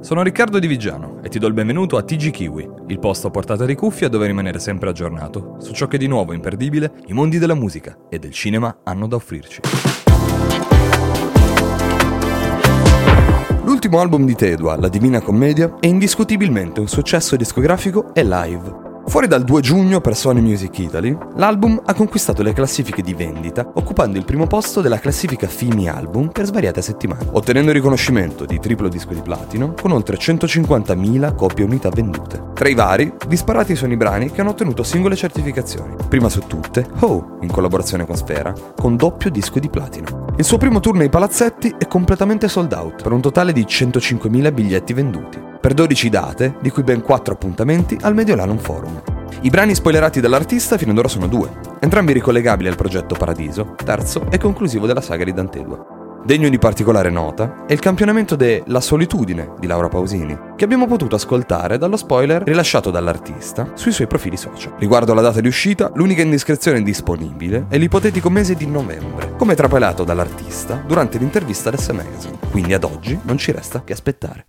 Sono Riccardo Di Vigiano e ti do il benvenuto a TG Kiwi, il posto a portata di cuffia dove rimanere sempre aggiornato su ciò che di nuovo imperdibile i mondi della musica e del cinema hanno da offrirci. L'ultimo album di Tedua, La Divina Commedia, è indiscutibilmente un successo discografico e live. Fuori dal 2 giugno per Sony Music Italy, l'album ha conquistato le classifiche di vendita, occupando il primo posto della classifica Fimi Album per svariate settimane, ottenendo il riconoscimento di triplo disco di platino con oltre 150.000 copie unità vendute. Tra i vari, disparati sono i brani che hanno ottenuto singole certificazioni. Prima su tutte, Ho, in collaborazione con Sfera, con doppio disco di platino. Il suo primo tour nei palazzetti è completamente sold out, per un totale di 105.000 biglietti venduti per 12 date, di cui ben 4 appuntamenti al Mediolanum Forum. I brani spoilerati dall'artista fino ad ora sono due, entrambi ricollegabili al progetto Paradiso, terzo e conclusivo della saga di Dantedua. Degno di particolare nota è il campionamento de La solitudine di Laura Pausini, che abbiamo potuto ascoltare dallo spoiler rilasciato dall'artista sui suoi profili social. Riguardo alla data di uscita, l'unica indiscrezione disponibile è l'ipotetico mese di novembre, come trapelato dall'artista durante l'intervista all'S Magazine, quindi ad oggi non ci resta che aspettare.